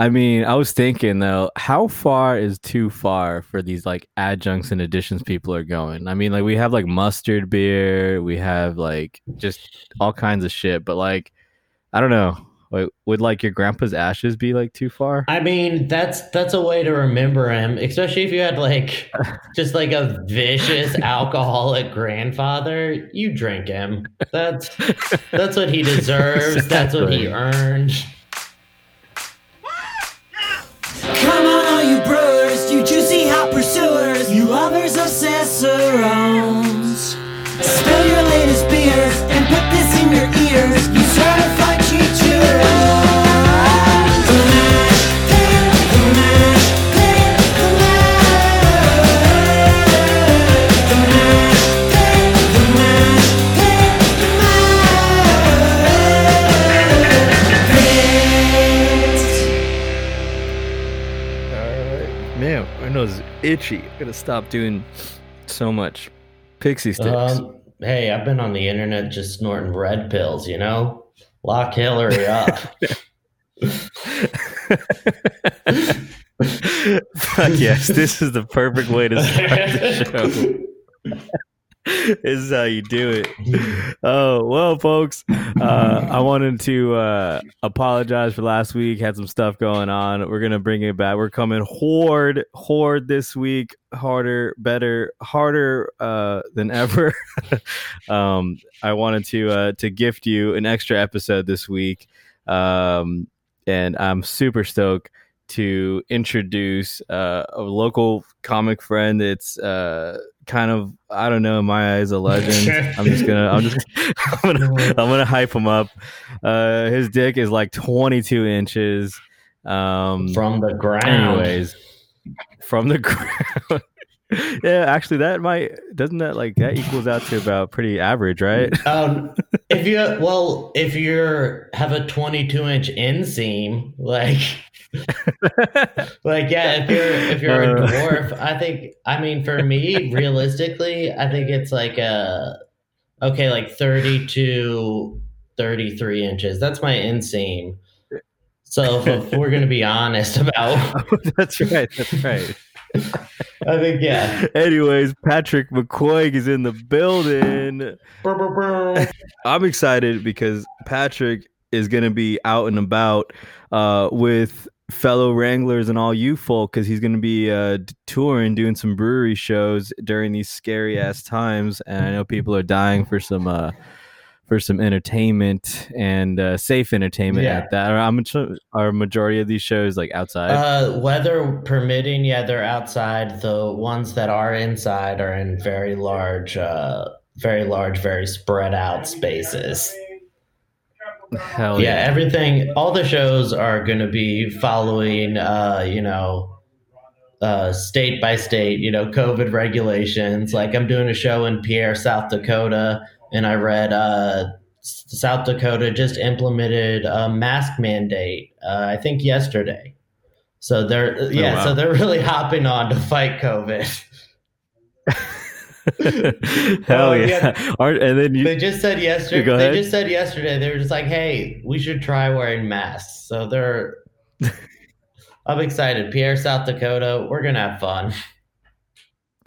I mean, I was thinking though, how far is too far for these like adjuncts and additions people are going? I mean, like we have like mustard beer, we have like just all kinds of shit, but like I don't know. Like, would like your grandpa's ashes be like too far? I mean, that's that's a way to remember him, especially if you had like just like a vicious alcoholic grandfather. You drink him. That's that's what he deserves. Exactly. That's what he earned. Come on, all you brewers, you juicy hot pursuers, you lovers of cicerones. Spill your latest beers and put this in your ears, you certified itchy. I'm gonna stop doing so much pixie sticks. Um, hey, I've been on the internet just snorting red pills. You know, lock Hillary up. Fuck yes, this is the perfect way to start the show. this is how you do it. Oh well, folks. Uh, I wanted to uh, apologize for last week. Had some stuff going on. We're gonna bring it back. We're coming horde, horde this week. Harder, better, harder uh, than ever. um, I wanted to uh, to gift you an extra episode this week, um, and I'm super stoked to introduce uh, a local comic friend. It's uh, kind of I don't know in my eyes a legend. I'm just gonna I'm just I'm gonna I'm gonna hype him up. Uh, his dick is like 22 inches um, from the ground. Anyways, from the ground. yeah, actually, that might doesn't that like that equals out to about pretty average, right? Um, if you well, if you're have a 22 inch inseam, like like yeah, if you're if you're a uh. dwarf, I think I mean for me, realistically, I think it's like a okay, like 30 to 33 inches. That's my inseam. So if, we're gonna be honest about that's right, that's right. I think yeah. Anyways, Patrick McCoig is in the building. I'm excited because Patrick is going to be out and about uh, with fellow Wranglers and all you folk because he's going to be uh, touring, doing some brewery shows during these scary ass times, and I know people are dying for some uh, for some entertainment and uh, safe entertainment yeah. at that. I'm our majority of these shows like outside. Uh, weather permitting, yeah, they're outside. The ones that are inside are in very large, uh, very large, very spread out spaces. Hell yeah. yeah. everything all the shows are going to be following uh, you know uh, state by state, you know, COVID regulations. Like I'm doing a show in Pierre, South Dakota, and I read uh, South Dakota just implemented a mask mandate. Uh, I think yesterday. So they're oh, yeah, wow. so they're really hopping on to fight COVID. Hell yeah! yeah. and then you, they just said yesterday. They just said yesterday they were just like, "Hey, we should try wearing masks." So they're. I'm excited. Pierre, South Dakota. We're gonna have fun.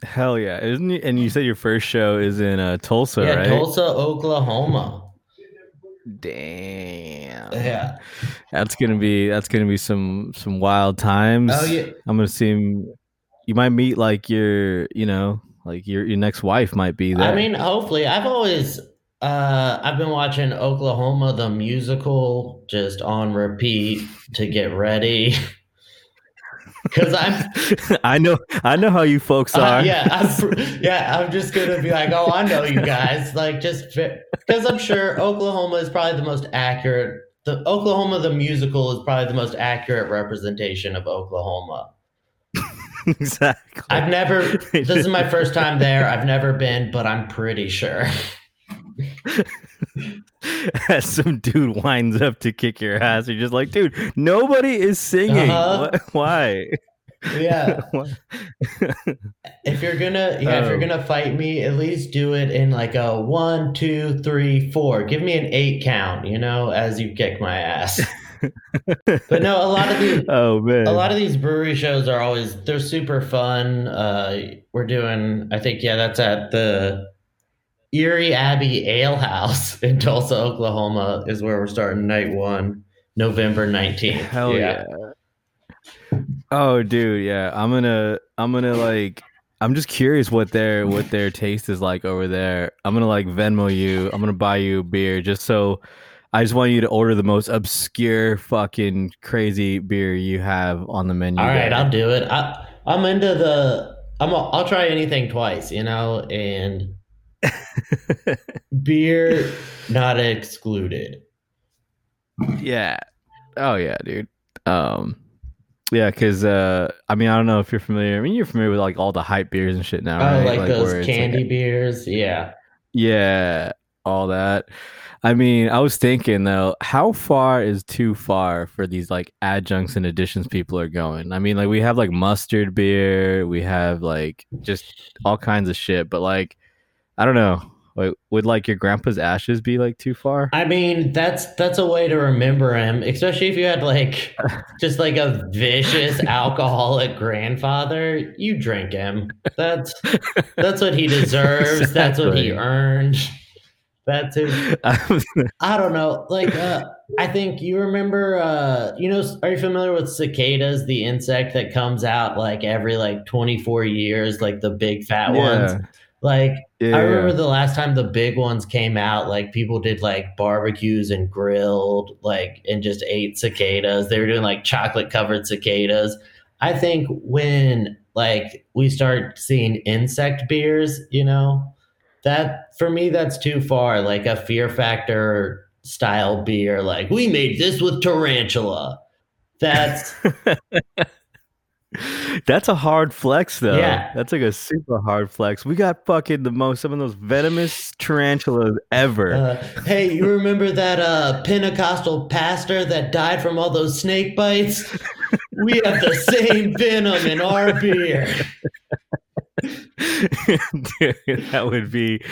Hell yeah! Isn't you, and you said your first show is in uh, Tulsa, yeah, right? Tulsa, Oklahoma. Damn. Yeah. That's gonna be that's gonna be some some wild times. Oh yeah. I'm gonna see him. You might meet like your you know like your your next wife might be there. I mean, hopefully. I've always uh I've been watching Oklahoma the musical just on repeat to get ready. Cause I'm, I know, I know how you folks are. Uh, yeah, I'm, yeah. I'm just gonna be like, oh, I know you guys. Like, just because I'm sure Oklahoma is probably the most accurate. The Oklahoma the musical is probably the most accurate representation of Oklahoma. exactly. I've never. This is my first time there. I've never been, but I'm pretty sure. As some dude winds up to kick your ass, you're just like, dude, nobody is singing. Uh-huh. Why? Yeah. if you're gonna, yeah, um, if you're oh. gonna fight me, at least do it in like a one, two, three, four. Give me an eight count, you know, as you kick my ass. But no, a lot of these oh man, a lot of these brewery shows are always they're super fun. Uh, we're doing, I think, yeah, that's at the Eerie Abbey Ale House in Tulsa, Oklahoma, is where we're starting night one, November nineteenth. Hell yeah. Oh, dude, yeah. I'm gonna, I'm gonna like, I'm just curious what their what their taste is like over there. I'm gonna like Venmo you. I'm gonna buy you a beer just so. I just want you to order the most obscure, fucking crazy beer you have on the menu. All right, there. I'll do it. I, I'm into the. I'm. A, I'll try anything twice, you know, and beer not excluded. yeah. Oh yeah, dude. Um. Yeah, because uh, I mean, I don't know if you're familiar. I mean, you're familiar with like all the hype beers and shit now, Oh, right? like, those it's, candy beers. Yeah. Yeah, all that. I mean, I was thinking though, how far is too far for these like adjuncts and additions people are going? I mean, like we have like mustard beer, we have like just all kinds of shit, but like I don't know. Like, would like your grandpa's ashes be like too far? I mean, that's that's a way to remember him, especially if you had like just like a vicious alcoholic grandfather. You drink him. That's that's what he deserves. That's what he earned. That's too. I don't know. Like, uh, I think you remember. Uh, you know, are you familiar with cicadas, the insect that comes out like every like twenty four years, like the big fat ones? Like, yeah, I remember the last time the big ones came out, like people did like barbecues and grilled, like and just ate cicadas. They were doing like chocolate covered cicadas. I think when like we start seeing insect beers, you know, that for me that's too far. Like a fear factor style beer, like we made this with tarantula. That's That's a hard flex though. Yeah. That's like a super hard flex. We got fucking the most some of those venomous tarantulas ever. Uh, hey, you remember that uh, Pentecostal pastor that died from all those snake bites? We have the same venom in our beer. Dude, that would be,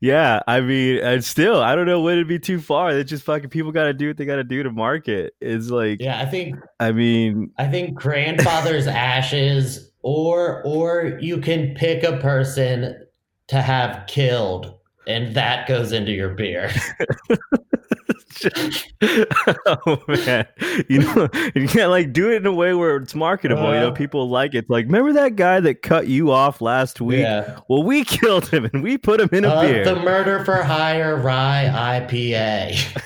yeah. I mean, and still, I don't know. Would it'd be too far? That just fucking people got to do what they got to do to market. It's like, Yeah, I think I mean, I think grandfather's ashes, or or you can pick a person to have killed, and that goes into your beer. oh man, you know, you can't like do it in a way where it's marketable. you know, Uh. people like it. Like, remember that guy that cut you off last week? Yeah, Well, we killed him and we put him in a Uh, beer. the murder for hire rye IPA.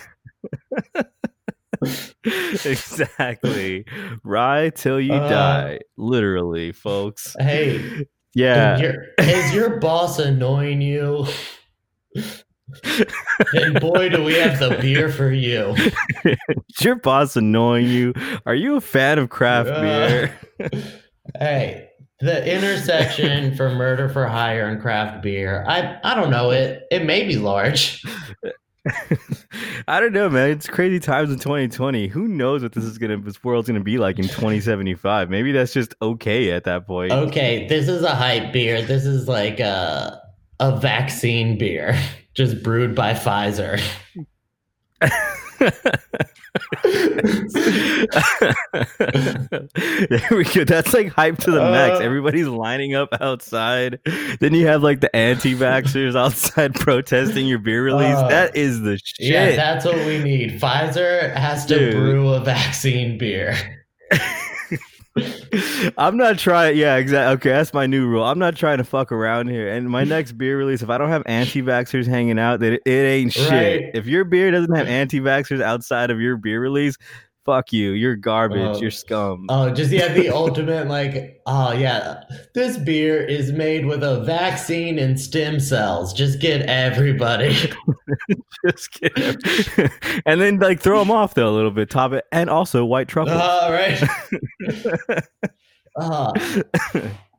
exactly. Rye till you Uh. die. Literally, folks. Hey, Yeah. Your- is your boss annoying you? And boy, do we have the beer for you. Is your boss annoying you? Are you a fan of craft Uh. beer? Hey, the intersection for murder for hire and craft beer. I I don't know it. It may be large. I don't know, man. It's crazy times in 2020. Who knows what this is gonna this world's gonna be like in 2075? Maybe that's just okay at that point. Okay, this is a hype beer. This is like a a vaccine beer, just brewed by Pfizer. there we go. That's like hype to the max. Uh. Everybody's lining up outside. Then you have like the anti-vaxxers outside protesting your beer release. Uh. that is the shit. Yeah, that's what we need. Pfizer has to Dude. brew a vaccine beer. I'm not trying. Yeah, exactly. Okay, that's my new rule. I'm not trying to fuck around here. And my next beer release, if I don't have anti-vaxxers hanging out, then it, it ain't shit. Right. If your beer doesn't have anti-vaxxers outside of your beer release, fuck you. You're garbage. Oh. You're scum. Oh, just yeah, the ultimate like, oh yeah, this beer is made with a vaccine and stem cells. Just get everybody. Just kidding. and then like throw them off though a little bit, top it, and also white truffle. All right. Uh,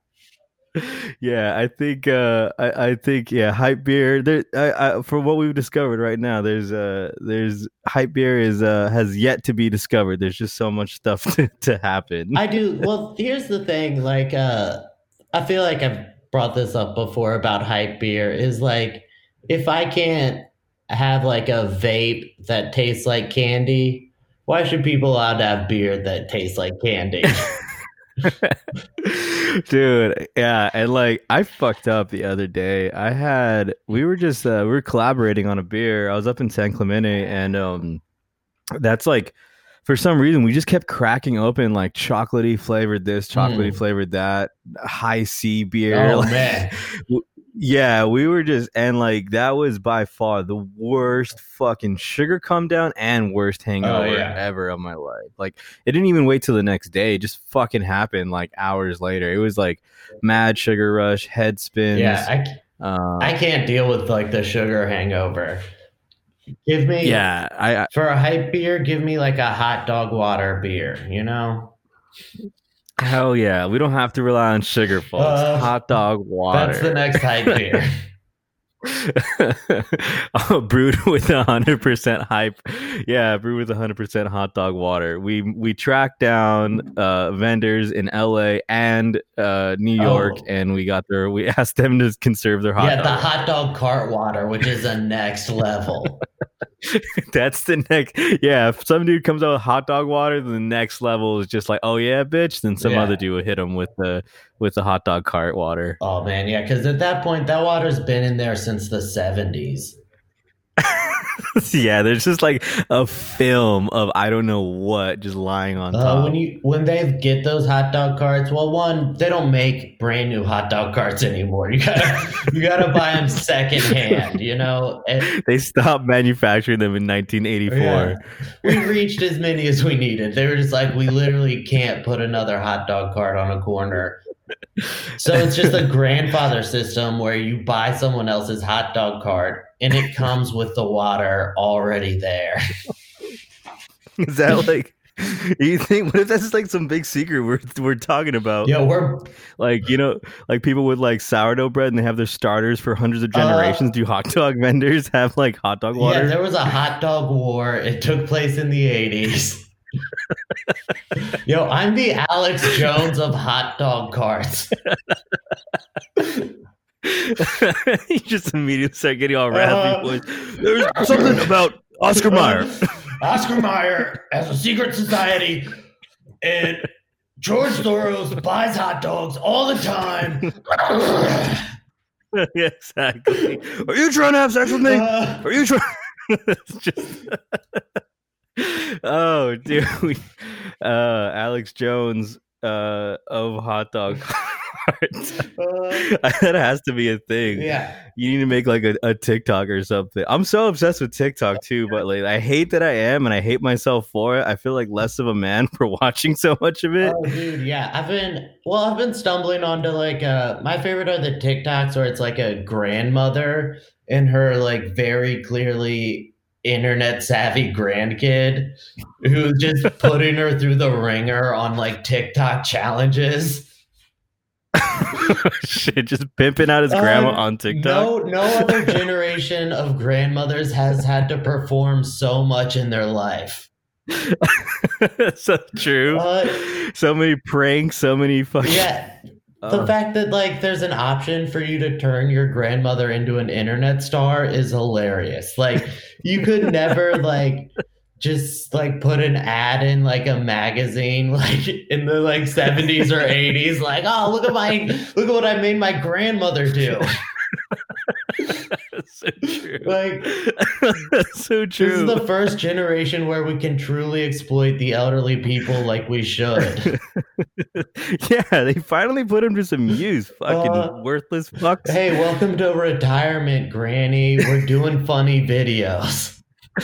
yeah, I think uh I, I think yeah, hype beer. There, I, I, for what we've discovered right now, there's uh there's hype beer is uh has yet to be discovered. There's just so much stuff to, to happen. I do. Well, here's the thing. Like, uh, I feel like I've brought this up before about hype beer. Is like, if I can't have like a vape that tastes like candy, Why should people allowed to have beer that tastes like candy? Dude, yeah, and like I fucked up the other day. I had we were just uh, we were collaborating on a beer. I was up in San Clemente, and um, that's like for some reason we just kept cracking open like chocolatey flavored this, chocolatey Mm. flavored that, high C beer. oh like- man. Yeah, we were just and like that was by far the worst fucking sugar come down and worst hangover Oh, yeah. ever of my life. Like it didn't even wait till the next day; it just fucking happened like hours later. It was like mad sugar rush, head spins. Yeah, I, uh, I can't deal with like the sugar hangover. Give me yeah. I, I for a hype beer, give me like a hot dog water beer, you know? Hell yeah. We don't have to rely on sugar, folks. Uh, Hot dog water. That's the next hype beer. oh, brewed with hundred percent hype. Yeah, brewed with hundred percent hot dog water. We we tracked down uh, vendors in L.A. and uh, New York, Oh. and we got their. We asked them to conserve their hot yeah, the dog. hot dog cart water, which is a next level. That's the next. Yeah, if some dude comes out with hot dog water, then the next level is just like, oh yeah, bitch. Then some Yeah. other dude will hit him with the with the hot dog cart water. Oh man, yeah, because at that point, that water's been in there since the seventies. yeah, there's just like a film of I don't know what just lying on Uh, top. when you when they get those hot dog carts, well, one they don't make brand new hot dog carts anymore. You gotta you gotta buy them secondhand. You know, and they stopped manufacturing them in 1984. Yeah. we reached as many as we needed. They were just like, we literally can't put another hot dog cart on a corner. So it's just a grandfather system where you buy someone else's hot dog cart and it comes with the water already there. Is that like? You think? What if that's like some big secret we're we're talking about? Yeah, we're Like you know, like people with like sourdough bread and they have their starters for hundreds of Uh, generations. Do hot dog vendors have like hot dog water? yeah, there was a hot dog war. It took place in the 80s. Yo, I'm the Alex Jones of hot dog carts. you just immediately start getting all raspy. Uh. There's something about Oscar Mayer. Oscar Mayer has a secret society, and George Soros buys hot dogs all the time. exactly. Are you trying to have sex with me? Uh, Are you trying? Just. Oh, dude. Uh, Alex Jones uh, of hot dog uh, that has to be a thing. yeah, You need to make like a, a TikTok or something. I'm so obsessed with TikTok too, but like I hate that I am and I hate myself for it. I feel like less of a man for watching so much of it. oh, dude, yeah. I've been well. I've been stumbling onto like uh, my favorite are the TikToks where it's like a grandmother and her like very clearly internet savvy grandkid who's just putting her through the ringer on like TikTok challenges. Shit, just pimping out his grandma Uh, on TikTok. No, no other generation of grandmothers has had to perform so much in their life. so true. Uh, so many pranks, so many fucking. yeah, the Oh. fact that like there's an option for you to turn your grandmother into an internet star is hilarious. Like you could never like just like put an ad in like a magazine like in the like 70s or 80s like oh look at my look at what I made my grandmother do. so true. Like so This is the first generation where we can truly exploit the elderly people like we should. yeah, they finally put him to some use. Fucking Uh, worthless fucks. hey, welcome to retirement, Granny. We're doing funny videos.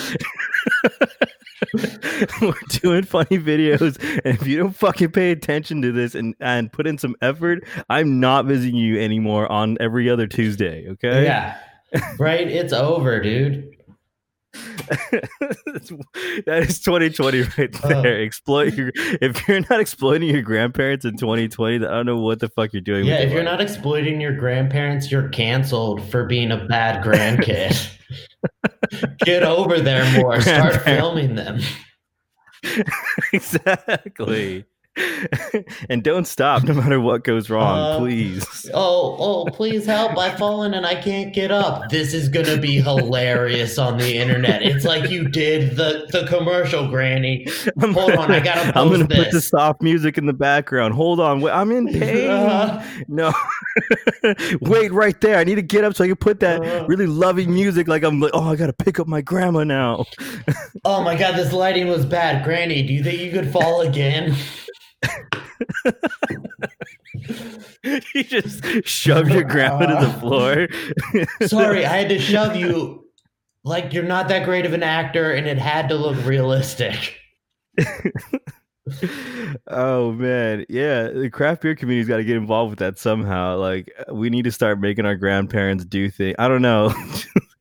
We're doing funny videos, and if you don't fucking pay attention to this and, and put in some effort, I'm not visiting you anymore on every other Tuesday. Okay? Yeah. Right? It's over, dude. that is 2020 right Oh. there. Exploit your. If you're not exploiting your grandparents in 2020, then I don't know what the fuck you're doing. Yeah, if you're life. not exploiting your grandparents, you're canceled for being a bad grandkid. Get over there more. Start filming them. exactly. And don't stop no matter what goes wrong, Uh, please. Oh, oh, please help. I've fallen and I can't get up. This is gonna be hilarious on the internet. It's like you did the, the commercial, Granny. I'm Hold on, I gotta I'm gonna post put the soft music in the background. Hold on, I'm in pain. Uh, No, wait right there. I need to get up so I can put that Uh. really loving music. Like I'm like, oh, I gotta pick up my grandma now. oh my god, this lighting was bad. Granny, do you think you could fall again? you just shove your grandma to the uh, floor. Sorry, I had to shove you. Like you're not that great of an actor, and it had to look realistic. oh man, yeah. The craft beer community's got to get involved with that somehow. Like we need to start making our grandparents do things. I don't know.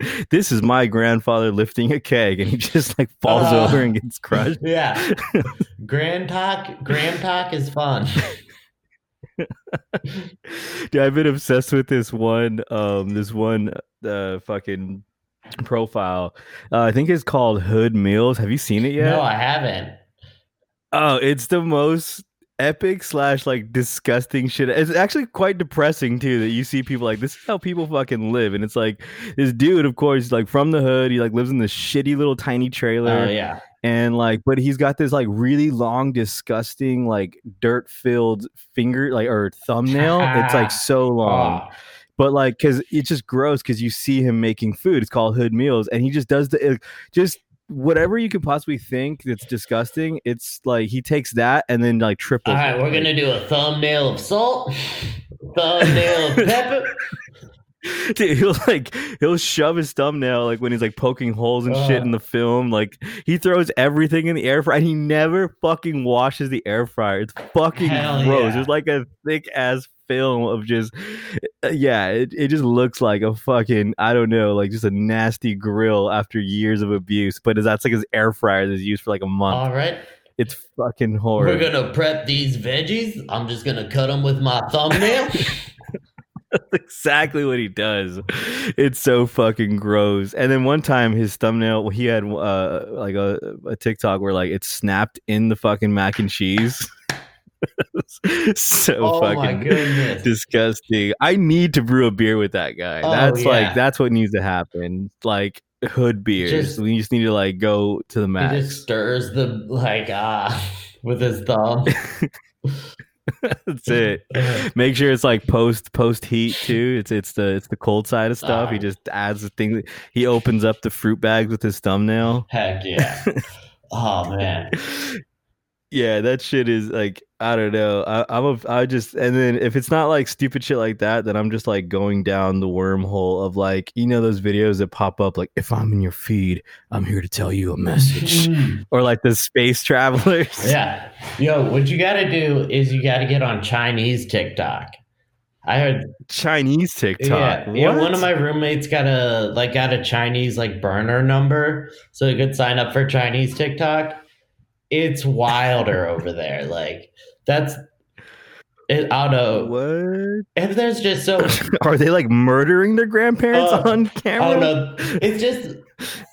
this is my grandfather lifting a keg, and he just like falls Uh. over and gets crushed. Yeah, grand talk, grand talk is fun. Dude, I've been obsessed with this one, um, this one, uh, fucking profile. Uh, I think it's called Hood Meals. Have you seen it yet? No, I haven't. Oh, it's the most epic slash like disgusting shit. It's actually quite depressing too that you see people like this is how people fucking live, and it's like this dude, of course, like from the hood. He like lives in this shitty little tiny trailer, Oh yeah. and like, but he's got this like really long, disgusting, like dirt filled finger, like or thumbnail. it's like so oh. long Oh, but like because it's just gross because you see him making food it's called hood meals and he just does the just whatever you could possibly think that's disgusting it's like he takes that and then like triples All right, we're Like, gonna do a thumbnail of salt, thumbnail of pepper. dude, he'll like he'll shove his thumbnail like when he's like poking holes and shit Uh. in the film like he throws everything in the air fryer and he never fucking washes the air fryer it's fucking gross yeah. it's like a thick ass film of just yeah it, it just looks like a fucking i don't know like just a nasty grill after years of abuse but that's like his air fryer that's used for like a month All right, it's fucking horrible we're gonna prep these veggies. I'm just gonna cut them with my thumbnail. exactly what he does. It's so fucking gross. And then one time his thumbnail, he had uh like a, a TikTok where like it snapped in the fucking mac and cheese. so oh fucking disgusting. I need to brew a beer with that guy. Oh, that's yeah. like that's what needs to happen. Like hood beers. Just- we just need to like go to the mat. He just stirs the like ah with his thumb. that's it. Make sure it's like post post heat too. It's it's the it's the cold side of stuff. He Ah. just adds the thing. He opens up the fruit bags with his thumbnail. Heck yeah. Oh man. Yeah, that shit is like I don't know. I, I'm a I just and then if it's not like stupid shit like that, then I'm just like going down the wormhole of like you know those videos that pop up like if I'm in your feed, I'm here to tell you a message, mm. or like the space travelers. yeah. Yo, what you gotta do is you gotta get on Chinese TikTok. I heard Chinese TikTok. Yeah, yeah. One of my roommates got a like got a Chinese like burner number, so he could sign up for Chinese TikTok. It's wilder over there. Like that's it. I don't know. what And there's just so are they like murdering their grandparents Uh, on I camera? don't know. It's just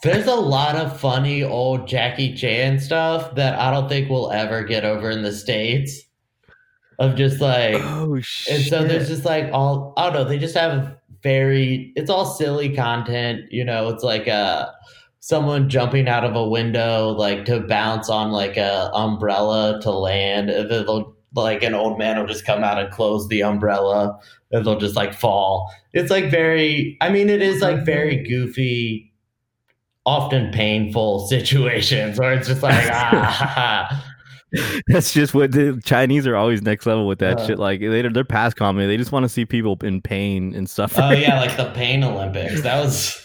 there's a lot of funny old Jackie Chan stuff that I don't think we'll ever get over in the states. Of just like Oh shit! And so there's just like all I don't know, they just have very it's all silly content, you know, it's like uh someone jumping out of a window like to bounce on like a umbrella to land they'll like an old man will just come out and close the umbrella and they'll just like fall. It's like very I mean it is like very goofy often painful situations where it's just like ah That's just what the Chinese are always next level with that Uh. shit. Like they they're past comedy. They just want to see people in pain and suffering. Oh yeah, like the pain Olympics. That was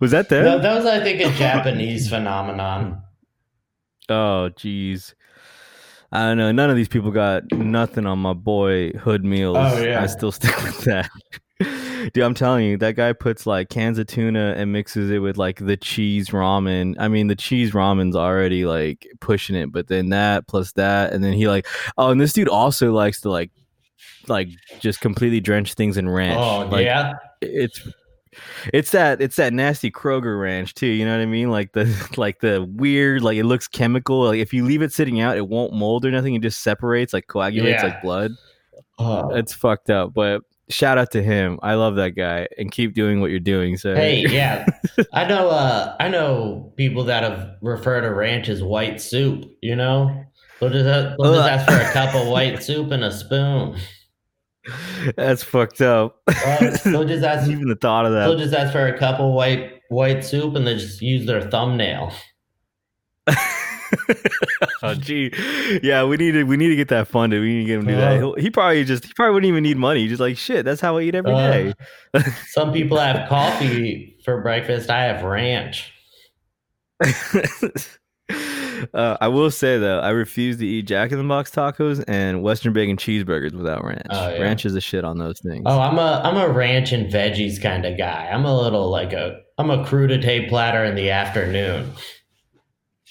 was that them? No, that was, I think, a Japanese phenomenon. Oh, jeez. I don't know. None of these people got nothing on my boy Hood Meals. Oh, yeah. I still stick with that. Dude, I'm telling you, that guy puts like cans of tuna and mixes it with like the cheese ramen. I mean, the cheese ramen's already like pushing it, but then that plus that, and then he like, oh, and this dude also likes to like, like just completely drench things in ranch. Oh Like, yeah, it's It's that it's that nasty Kroger ranch too. You know what I mean? Like the like the weird like it looks chemical. Like if you leave it sitting out, it won't mold or nothing. It just separates like coagulates Yeah. like blood. Oh. It's fucked up. But shout out to him. I love that guy and keep doing what you're doing. So Hey, yeah, I know. Uh, I know people that have referred to ranch as white soup. You know, they'll just, they'll just ask for a cup of white soup and a spoon. that's fucked up. Uh, they'll just ask. Even the thought of that. They'll just ask for a cup of white white soup and they just use their thumbnail. oh gee, yeah, we need to we need to get that funded. We need to get him to do that. Uh. He'll, he probably just he probably wouldn't even need money. He's just like shit. That's how I eat every Uh, day. Some people have coffee for breakfast. I have ranch. Uh, I will say though, I refuse to eat Jack in the Box tacos and Western bacon cheeseburgers without ranch. Oh, yeah. Ranch is a shit on those things. Oh, I'm a I'm a ranch and veggies kind of guy. I'm a little like a I'm a crudité platter in the afternoon.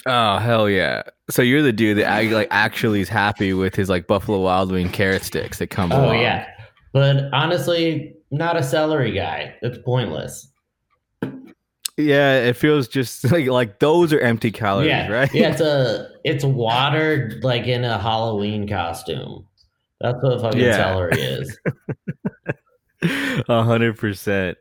Oh hell yeah! So you're the dude that like actually is happy with his like Buffalo Wild Wing carrot sticks that come. Oh along. yeah, but honestly, not a celery guy. It's pointless. Yeah. It feels just like like those are empty calories, yeah, right? yeah. It's a it's water like in a Halloween costume. That's what fucking Yeah. celery is. A hundred percent.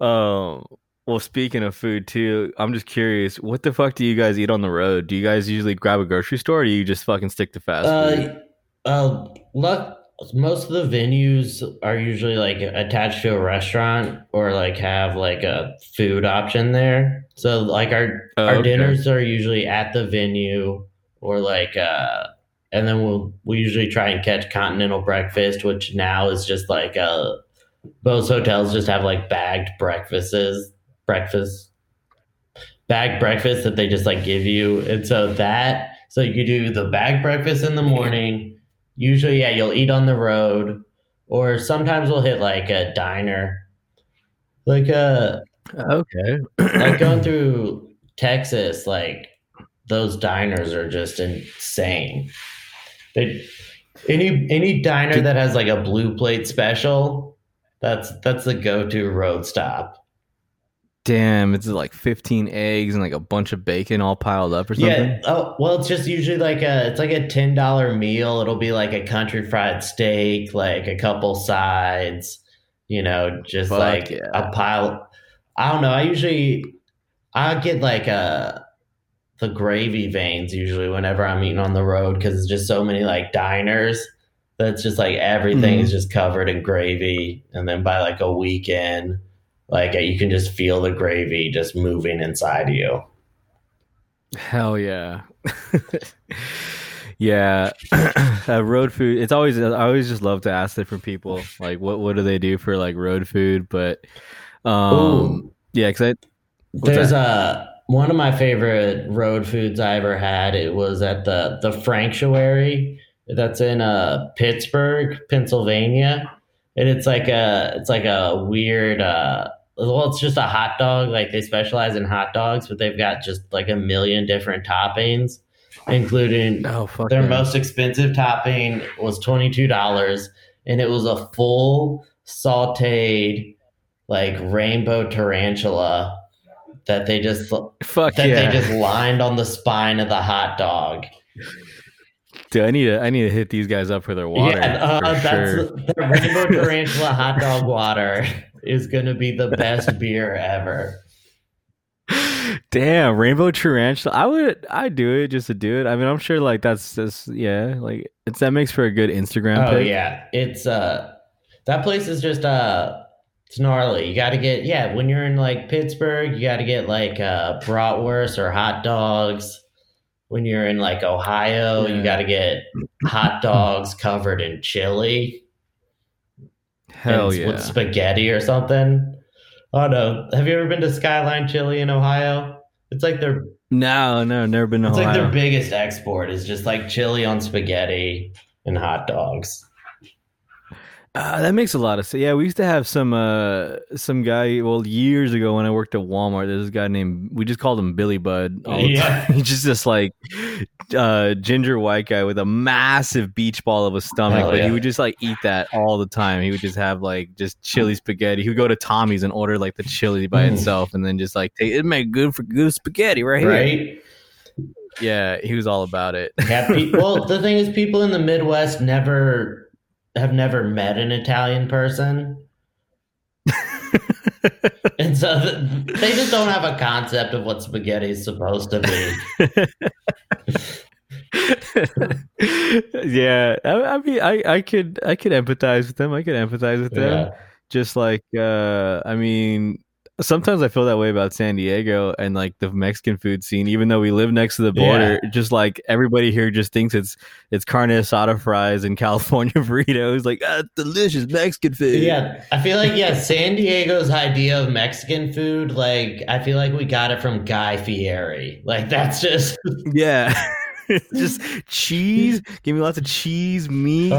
Um. Well, speaking of food too, I'm just curious. What the fuck do you guys eat on the road? Do you guys usually grab a grocery store, or do you just fucking stick to fast food? Uh, uh, luck. Most of the venues are usually like attached to a restaurant or like have like a food option there. So like our Oh, our okay. dinners are usually at the venue or like uh, and then we'll we usually try and catch continental breakfast, which now is just like uh, most hotels just have like bagged breakfasts, breakfast bag breakfast that they just like give you. And so that, so you do the bag breakfast in the morning. Usually, yeah, you'll eat on the road, or sometimes we'll hit like a diner. Like uh okay. like going through Texas, like those diners are just insane. They any any diner that has like a blue plate special, that's that's the go-to road stop. Damn, it's like 15 eggs and like a bunch of bacon all piled up or something. Yeah. Oh, well, it's just usually like a it's like a ten dollar meal. It'll be like a country fried steak, like a couple sides, you know, just Fuck like yeah. a pile. I don't know. I usually I get like a the gravy veins usually whenever I'm eating on the road because it's just so many like diners that's just like everything Mhm. is just covered in gravy, and then by like a weekend, like you can just feel the gravy just moving inside you. Hell yeah. yeah. uh, road food. It's always, I always just love to ask different people, like, what, what do they do for like road food? But, um, Ooh. yeah, cause I, There's a one of my favorite road foods I ever had. It was at the the Franktuary that's in uh Pittsburgh, Pennsylvania, and it's like a it's like a weird. uh well, it's just a hot dog. Like they specialize in hot dogs, but they've got just like a million different toppings, including oh, their yeah. most expensive topping was twenty two dollars, and it was a full sautéed like rainbow tarantula that they just Fuck that yeah. they just lined on the spine of the hot dog. Dude, I need to, I need to hit these guys up for their water. yeah, uh, for that's sure. the rainbow tarantula hot dog water is going to be the best beer ever. Damn, rainbow tarantula. I would, I do it just to do it. I mean, I'm sure like that's just yeah, like it's that makes for a good Instagram. Oh pic. yeah, it's uh that place is just uh it's gnarly. You got to get yeah when you're in like Pittsburgh, you got to get like uh bratwurst or hot dogs. When you're in like Ohio, Yeah. you got to get hot dogs covered in chili. Hell yeah. with spaghetti or something. Oh no! Have you ever been to Skyline Chili in Ohio? It's like their No, no, never been to Ohio. it's like their biggest export is just like chili on spaghetti and hot dogs. Uh, that makes a lot of sense. Yeah, we used to have some uh some guy. Well, years ago when I worked at Walmart, there's this guy named we just called him Billy Bud. Yeah. He's just this like uh ginger white guy with a massive beach ball of a stomach, Hell but yeah. he would just like eat that all the time. He would just have like just chili spaghetti. He would go to Tommy's and order like the chili by Mm. itself, and then just like take it make good for good spaghetti right here. Right? Yeah, he was all about it. Yeah. Pe- well, the thing is, people in the Midwest never have never met an Italian person. And so th- they just don't have a concept of what spaghetti is supposed to be. yeah, I, I mean, I, I could, I could empathize with them. I could empathize with them. Yeah. Just like, uh, I mean, sometimes I feel that way about San Diego and like the Mexican food scene. Even though we live next to the border, just like everybody here just thinks it's it's carne asada fries and California burritos. Like, ah, delicious Mexican food. Yeah, I feel like yeah, San Diego's idea of Mexican food, like I feel like we got it from Guy Fieri. Like that's just yeah. just cheese. Give me lots of cheese, meat.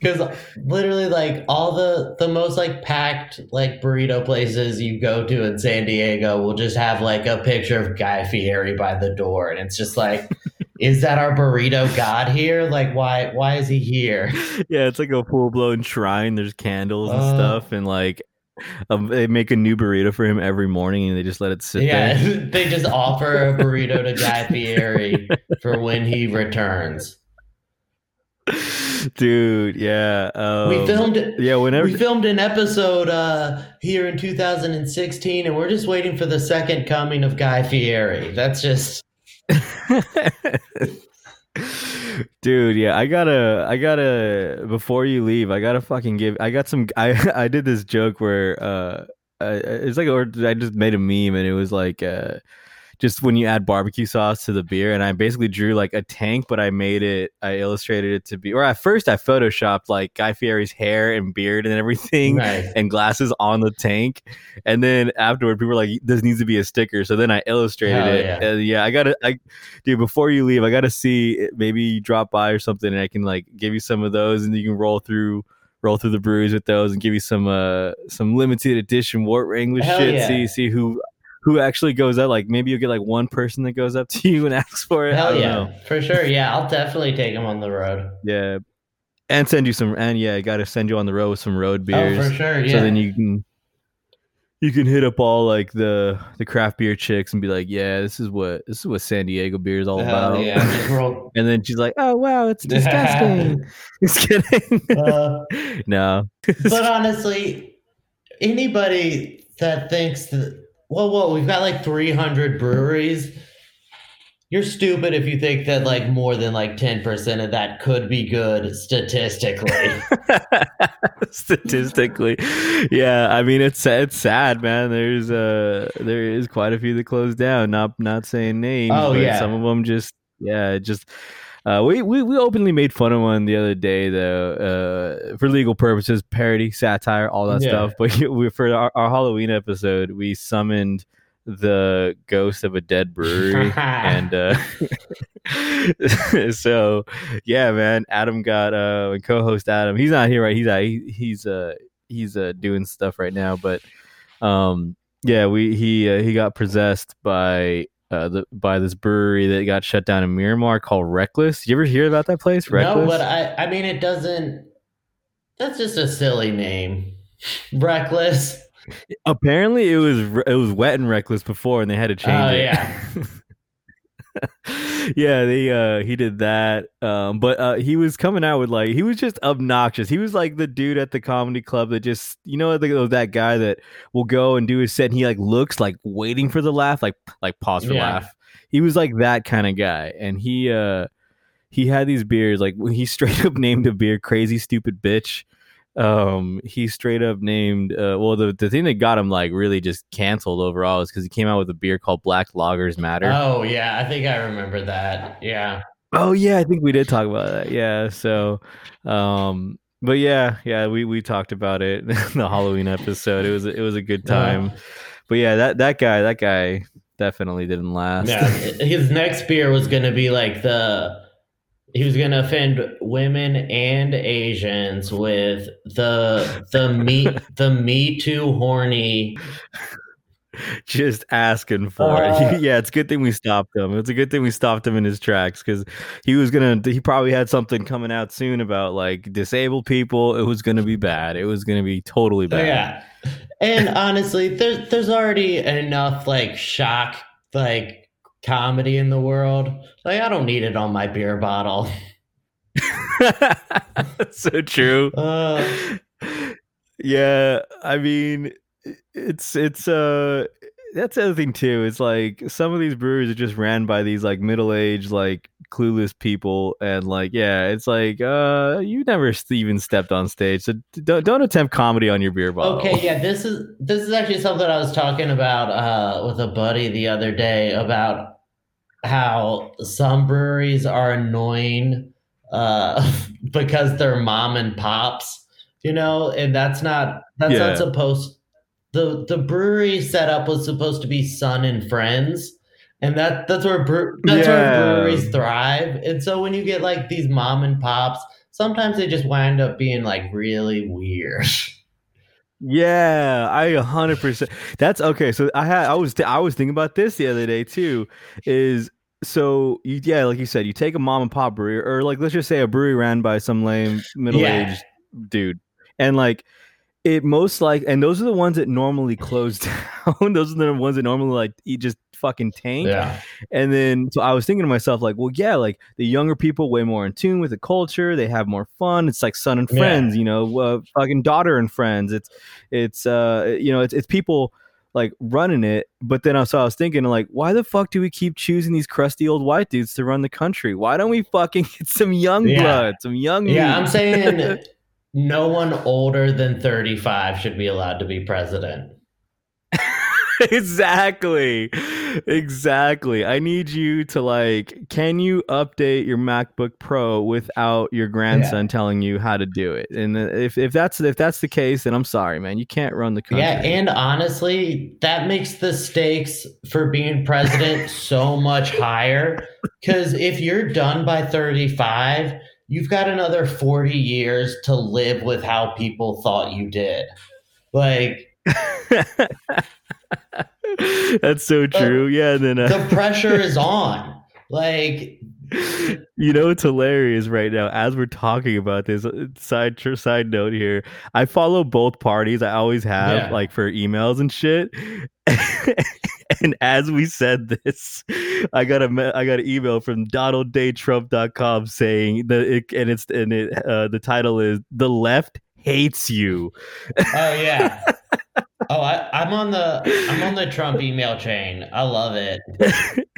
because literally like all the the most like packed like burrito places you go to in San Diego will just have like a picture of Guy Fieri by the door, and it's just like, is that our burrito god here? Like why why is he here? Yeah, it's like a full blown shrine. There's candles and Uh. stuff, and like um, they make a new burrito for him every morning, and they just let it sit Yeah, there. they just offer a burrito to Guy Fieri for when he returns. Dude, yeah. Um, we filmed Yeah, whenever. we filmed an episode uh, here in 2016, and we're just waiting for the second coming of Guy Fieri. That's just Dude, yeah, I gotta, I gotta. Before you leave, I gotta fucking give. I got some. I I did this joke where uh, it's like, or I just made a meme, and it was like, uh, just when you add barbecue sauce to the beer, and I basically drew like a tank, but I made it. I illustrated it to be, or at first I photoshopped like Guy Fieri's hair and beard and everything. nice. and glasses on the tank. And then afterward, people were like, "This needs to be a sticker." So then I illustrated Hell it. yeah. And yeah, I gotta, I, dude. Before you leave, I gotta see maybe you drop by or something, and I can like give you some of those, and you can roll through. Roll through the brews with those and give you some uh some limited edition Wort Wrangler Hell shit. yeah. See see who who actually goes up. Like maybe you'll get like one person that goes up to you and asks for it. Hell yeah, know. for sure. Yeah, I'll definitely take him on the road. Yeah. And send you some and yeah, I gotta send you on the road with some road beers. Oh, for sure. Yeah. So then you can you can hit up all like the the craft beer chicks and be like, yeah, this is what this is what San Diego beer is all Hell about. yeah. And then she's like, oh wow, it's disgusting. Just kidding. Uh, no. but honestly, anybody that thinks that, well, whoa, we've got like 300 breweries. You're stupid if you think that like more than like 10% of that could be good statistically. Statistically, yeah. I mean, it's it's sad, man. There's uh there is quite a few that closed down. Not not saying names. Oh, but yeah. Some of them just yeah, just. Uh, we, we we openly made fun of one the other day though uh, for legal purposes, parody, satire, all that Yeah. stuff. But we, for our, our Halloween episode, we summoned the ghost of a dead brewery, and uh, so yeah, man. Adam got uh co-host Adam. He's not here right. He's uh, he, he's uh he's uh doing stuff right now, but um yeah, we he uh, he got possessed by uh the by this brewery that got shut down in Miramar called Reckless. You ever hear about that place? Reckless. no, but I, I mean, it doesn't, that's just a silly name. Reckless. Apparently, it was it was wet and reckless before, and they had to change Oh, it. yeah. yeah, they uh he did that. Um but uh he was coming out with like he was just obnoxious. He was like the dude at the comedy club that just you know the, that guy that will go and do his set and he like looks like waiting for the laugh, like like pause for Yeah. laugh. He was like that kind of guy. And he uh he had these beers like he straight up named a beer crazy stupid bitch um he straight up named uh well the, the thing that got him like really just canceled overall is because he came out with a beer called black lagers matter Oh, yeah. I think I remember that. Yeah. Oh yeah, I think we did talk about that. Yeah, so um but yeah, yeah, we we talked about it in the Halloween episode. It was it was a good time. But yeah, that that guy, that guy definitely didn't last. Yeah. His next beer was going to be like the he was gonna offend women and Asians with the the me the Me Too horny. just asking for Uh, it. yeah, it's a good thing we stopped him. It's a good thing we stopped him in his tracks because he was gonna. He probably had something coming out soon about like disabled people. It was gonna be bad. It was gonna be totally bad. Yeah, and honestly, there's there's already enough like shock like comedy in the world. Like I don't need it on my beer bottle. That's so true. Uh, yeah, I mean, it's it's uh that's the other thing too. It's like some of these breweries are just ran by these like middle aged like clueless people, and like yeah, it's like uh you never even stepped on stage, so don't don't attempt comedy on your beer bottle. Okay, yeah, this is this is actually something I was talking about uh, with a buddy the other day about how some breweries are annoying uh, because they're mom and pops, you know, and that's not that's Yeah. not supposed. The The brewery setup was supposed to be son and friends. And that that's where bre- that's Yeah. where breweries thrive. And so when you get like these mom and pops, sometimes they just wind up being like really weird. Yeah, I a hundred percent. That's okay. So I had I was I was thinking about this the other day too. Is so you, yeah, like you said, you take a mom and pop brewery, or like let's just say a brewery ran by some lame middle aged dude, and like it most like, and those are the ones that normally close down. those are the ones that normally like you just fucking tank. Yeah. And then so I was thinking to myself, like, well, yeah, like the younger people way more in tune with the culture. They have more fun. It's like son and Yeah. friends, you know, uh, fucking daughter and friends. It's it's uh you know, it's it's people like running it. But then I so I was thinking like, why the fuck do we keep choosing these crusty old white dudes to run the country? Why don't we fucking get some young Yeah. blood, some young Yeah, meat? I'm saying no one older than 35 should be allowed to be president. exactly. Exactly. I need you to like can you update your macbook pro without your grandson telling you how to do it? And uh, if, if that's if that's the case then i'm sorry man. You can't run the country. Yeah, and honestly, that makes the stakes for being president so much higher. Because if you're done by 35, you've got another 40 years to live with how people thought you did. Like, that's so true yeah and then uh, the pressure is on. Like, you know it's hilarious right now as we're talking about this uh, side side note here i follow both parties i always have Yeah. like for emails and shit and as we said this i got a i got an email from donaldjtrump.com saying that it and it's and it uh, the title is the left hates you oh, yeah. Oh, I, I'm on the I'm on the Trump email chain. I love it.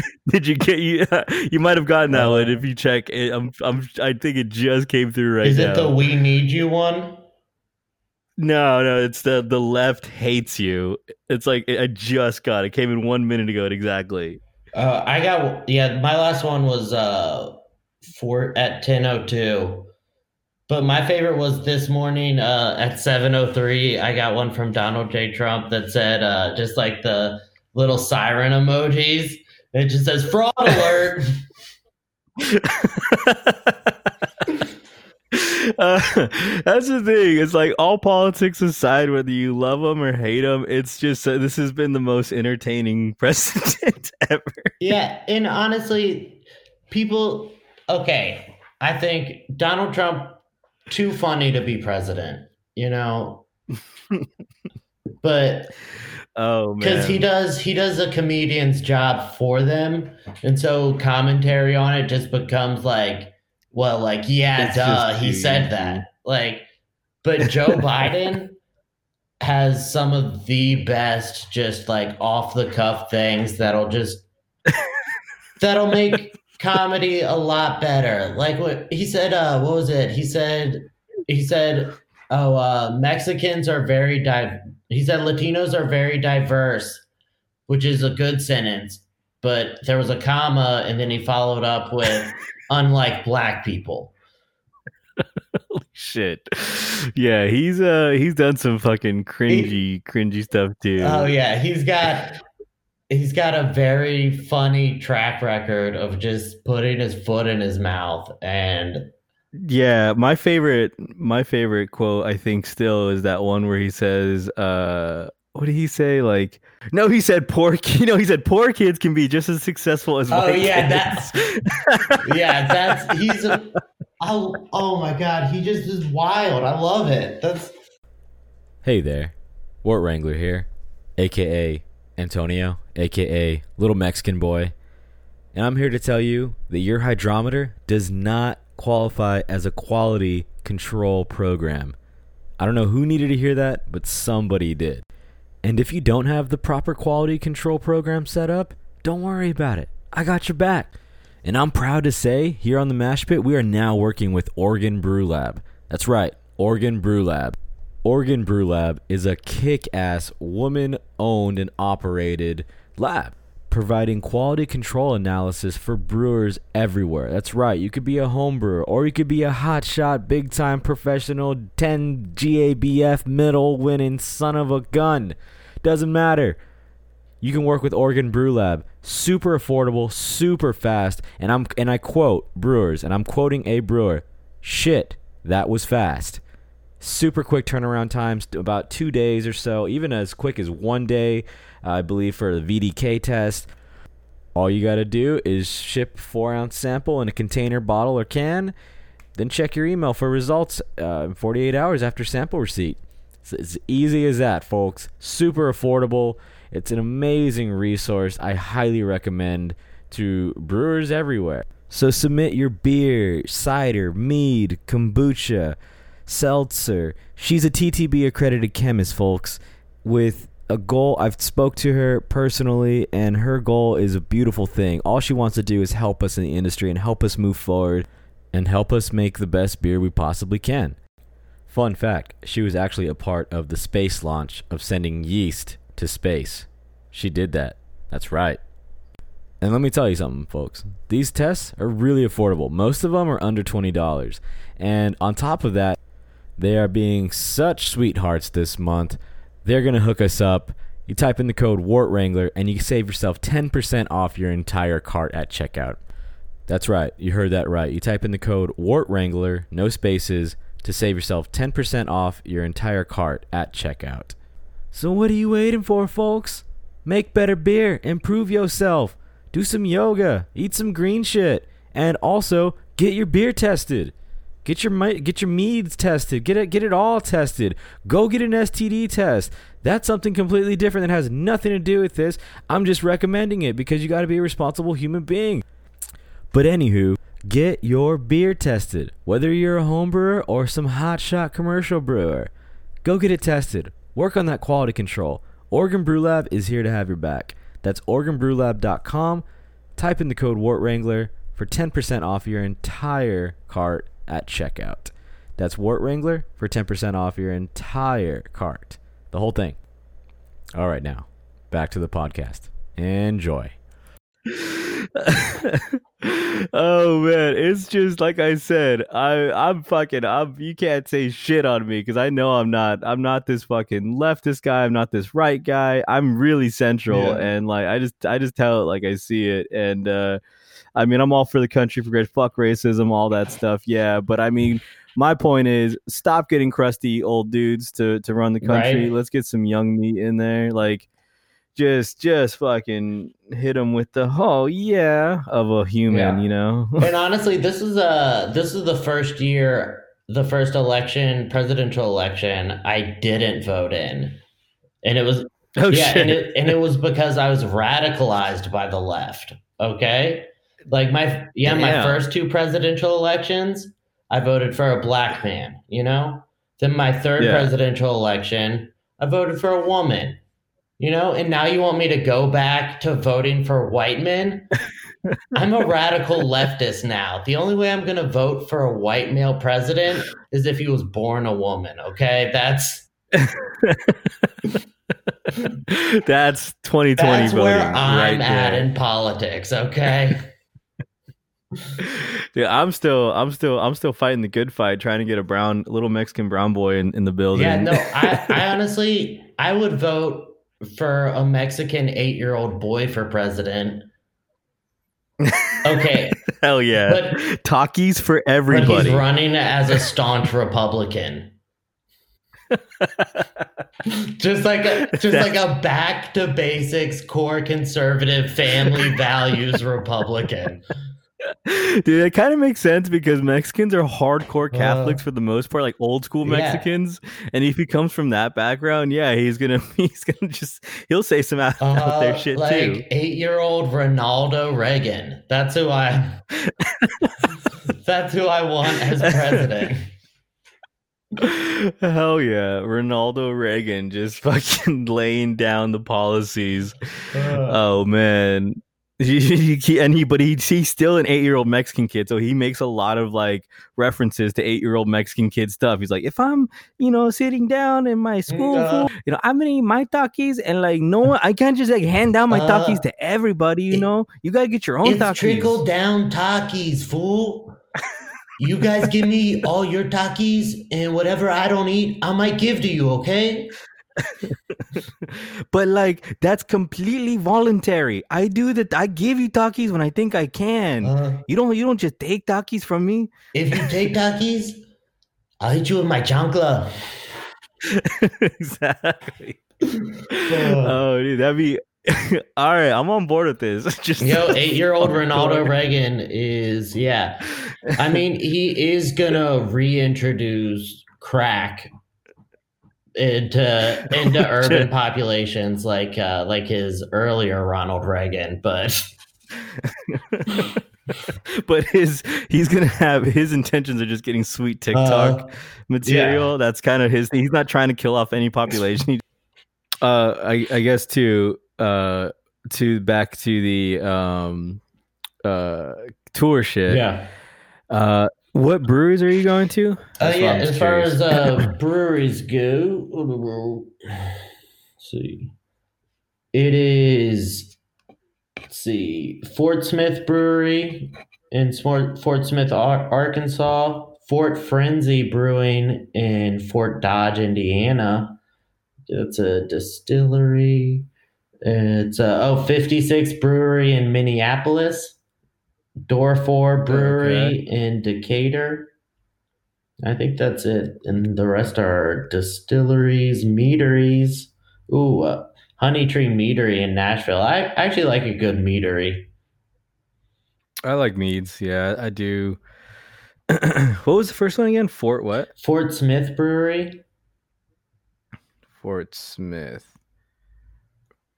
did you get you you might have gotten that Uh, one if you check it i'm i'm i think it just came through right Is now it the "We Need You" one? No, no, it's the the left hates you. It's like I just got it. Came in one minute ago exactly. Uh, I got yeah. My last one was uh four at ten oh two, but my favorite was this morning uh at seven oh three. I got one from Donald J. Trump that said uh just like the little siren emojis. It just says fraud alert. uh, that's the thing. It's like all politics aside, whether you love them or hate them, it's just uh, this has been the most entertaining president ever. yeah, and honestly, people. Okay, I think Donald Trump too funny to be president. You know, but Oh because he does he does a comedian's job for them and so commentary on it just becomes like well like yeah It's duh he said that. like but joe biden has some of the best just like off the cuff things that'll just that'll make comedy a lot better. Like what he said uh what was it? He said he said oh uh mexicans are very di- he said latinos are very diverse which is a good sentence but there was a comma and then he followed up with unlike black people shit. Yeah, he's uh he's done some fucking cringy, cringy stuff too. oh yeah he's got he's got a very funny track record of just putting his foot in his mouth and Yeah, my favorite my favorite quote I think still is that one where he says uh what did he say like no he said poor you know he said poor kids can be just as successful as Oh, yeah, kids. yeah, that's he's a oh, oh my god, he just is wild. I love it. That's Hey there, Wort Wrangler here, aka Antonio, aka Little Mexican Boy, and I'm here to tell you that your hydrometer does not qualify as a quality control program. I don't know who needed to hear that, but somebody did. And if you don't have the proper quality control program set up, don't worry about it. I got your back. And I'm proud to say, here on the Mash Pit, we are now working with Oregon Brew Lab. That's right, Oregon Brew Lab. Oregon Brew Lab is a kick ass, woman owned and operated lab providing quality control analysis for brewers everywhere. That's right, you could be a home brewer or you could be a hotshot, big time professional, 10 GABF middle winning son of a gun. Doesn't matter. You can work with Oregon Brew Lab. Super affordable, super fast, and I'm and I quote brewers, and I'm quoting a brewer. Shit, that was fast super quick turnaround times about two days or so even as quick as one day i believe for the vdk test. All you got to do is ship four ounce sample in a container bottle or can. Then check your email for results uh, 48 hours after sample receipt. It's as easy as that folks. Super affordable. It's an amazing resource. I highly recommend to brewers everywhere. So submit your beer cider mead kombucha seltzer. She's a TTB accredited chemist, folks, with a goal. I've spoke to her personally, and her goal is a beautiful thing. All she wants to do is help us in the industry and help us move forward and help us make the best beer we possibly can. Fun fact: she was actually a part of the space launch of sending yeast to space. She did that. That's right. And let me tell you something, folks. These tests are really affordable. Most of them are under $20. And on top of that, they are being such sweethearts this month. They're going to hook us up. You type in the code Wort Wrangler and you save yourself 10% off your entire cart at checkout. That's right. You heard that right. You type in the code Wort Wrangler, no spaces, to save yourself 10% off your entire cart at checkout. So what are you waiting for, folks? Make better beer, improve yourself, do some yoga, eat some green shit, and also get your beer tested. Get your get your meads tested. Get it get it all tested. Go get an STD test. That's something completely different that has nothing to do with this. I'm just recommending it because you got to be a responsible human being. But anywho, get your beer tested. Whether you're a home brewer or some hotshot commercial brewer, go get it tested. Work on that quality control. Oregon Brew Lab is here to have your back. That's OregonBrewLab.com. Type in the code Wort Wrangler for 10% off your entire cart at checkout. That's Wort Wrangler for 10% off your entire cart. The whole thing. All right, now back to the podcast. Enjoy. oh man, it's just like I said. I I'm fucking. I'm. You can't say shit on me because I know I'm not. I'm not this fucking leftist guy. I'm not this right guy. I'm really central, Yeah. and like I just I just tell it like I see it. And uh I mean, I'm all for the country for great. Fuck racism, all that stuff. Yeah, but I mean. My point is, stop getting crusty old dudes to, to run the country. Right. Let's get some young meat in there. Like, just just fucking hit them with the oh yeah of a human, Yeah. you know. and honestly, this is a this is the first year, the first election, presidential election, I didn't vote in, and it was oh yeah, shit! and it and it was because I was radicalized by the left. Okay, like my yeah, my Damn. first two presidential elections, I voted for a black man. You know, then my third Yeah. presidential election, I voted for a woman. You know, and now you want me to go back to voting for white men? I'm a radical leftist now. The only way I'm going to vote for a white male president is if he was born a woman. Okay, that's That's 2020 that's voting where I'm at there. in politics. Okay. Dude, I'm still, I'm still, I'm still fighting the good fight, trying to get a brown, little Mexican brown boy in, in the building. Yeah, no, I, I honestly, I would vote for a Mexican eight year old boy for president. Okay, Hell yeah. but Takis for but everybody. he's running as a staunch Republican. just like a just like a back to basics core conservative family values Republican. Dude, it kind of makes sense because Mexicans are hardcore Catholics Uh, for the most part, like old school yeah. Mexicans. And if he comes from that background, yeah, he's gonna he's gonna just he'll say some out, out there Uh, shit like too. eight year old Ronaldo Reagan. That's who I that's who I want as president. Hell yeah, Ronaldo Reagan just fucking laying down the policies. Uh, Oh man. And he, but he, he's still an eight-year-old Mexican kid, so he makes a lot of like references to eight-year-old Mexican kid stuff. He's like, if I'm, you know, sitting down in my school, you know, I'm gonna eat my takis, and like, no one, I can't just like hand down my Uh, takis to everybody. You it- know, you gotta get your own it's takis. trickle down Takis, fool. You guys give me all your Takis, and whatever I don't eat, I might give to you, okay? but like, that's completely voluntary. I do that. I give you takis when I think I can. Uh, you don't. You don't just take takis from me. if you take Takis, I'll hit you with my chancla. exactly. oh, dude, that'd be all right. I'm on board with this. Just Yo, eight year old Ronaldo Reagan is, yeah. I mean, he is gonna reintroduce crack into into urban populations like uh like his earlier Ronald Reagan, but but his he's gonna have his intentions are just getting sweet TikTok Uh, material. That's kind of his. He's not trying to kill off any population. Uh, I, I guess to uh to back to the um uh tour shit. yeah. Uh, what breweries are you going to? Uh, yeah, as just far as uh, breweries go, let's see, it is. Let's see, Fort Smith Brewery in Fort, Fort Smith, Arkansas. Fort Frenzy Brewing in Fort Dodge, Indiana. It's a distillery. It's a, oh 56 Brewery in Minneapolis. Door 4 Brewery in Decatur. I think that's it. And the rest are distilleries, meaderies. Ooh, uh, Honey Tree Meadery in Nashville. I actually like a good meadery. I like meads. Yeah, I do. what was the first one again? Fort what? Fort Smith Brewery. Fort Smith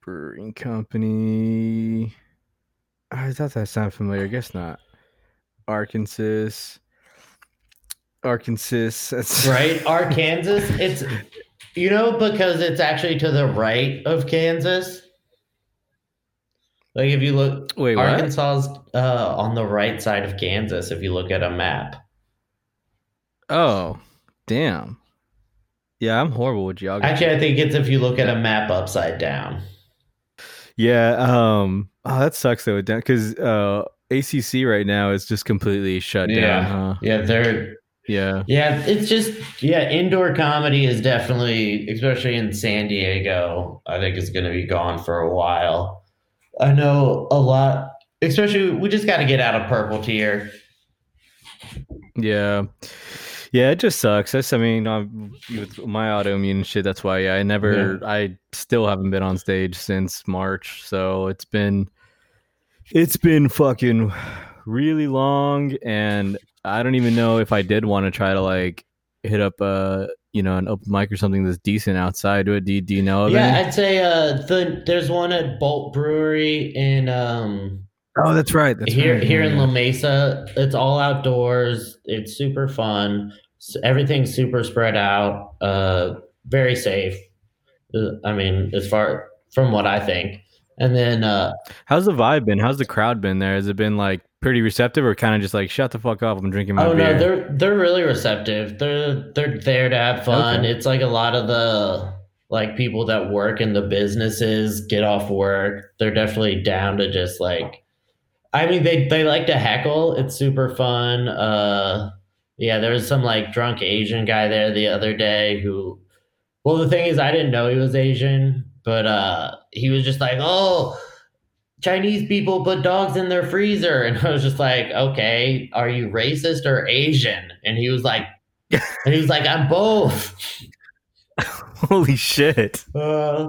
Brewing Company. I thought that sounded familiar. I guess not. Arkansas. Arkansas. That's Right? Arkansas. It's, you know, because it's actually to the right of Kansas. Like if you look, Wait, what? Arkansas is uh, on the right side of Kansas if you look at a map. Oh, damn. Yeah, I'm horrible with geography. Actually, I think it's if you look at a map upside down. Yeah. Um. Oh, that sucks though. Because uh, ACC right now is just completely shut Yeah. down. Huh? Yeah, they're Yeah. Yeah, it's just yeah, indoor comedy is definitely, especially in San Diego, I think is going to be gone for a while. I know a lot, especially we just got to get out of purple tier. Yeah. Yeah, it just sucks. That's, I mean, I'm, with my autoimmune shit, that's why yeah, I never, I still haven't been on stage since March. So it's been, it's been fucking really long. And I don't even know if I did want to try to like hit up, uh, you know, an open mic or something that's decent outside. Do. Do, you- do you know of Yeah, any? I'd say uh the there's one at Bolt Brewery in um Oh, that's right. That's here right. here yeah, in. La Mesa. It's all outdoors. It's super fun. S- Everything's super spread out. Uh, very safe. Uh, I mean, as far from what I think. And then uh, How's the vibe been? How's the crowd been there? Has it been like pretty receptive or kind of just like shut the fuck up? I'm drinking my oh beer. no, they're they're really receptive. They're they're there to have fun. Okay. It's like a lot of the like people that work in the businesses get off work. They're definitely down to just like I mean they they like to heckle. It's super fun. Uh yeah, there was some like drunk Asian guy there the other day who well the thing is I didn't know he was Asian but uh, he was just like, "Oh, Chinese people put dogs in their freezer," and I was just like, "Okay, are you racist or Asian?" And he was like, and he was like, "I'm both." Holy shit! Uh,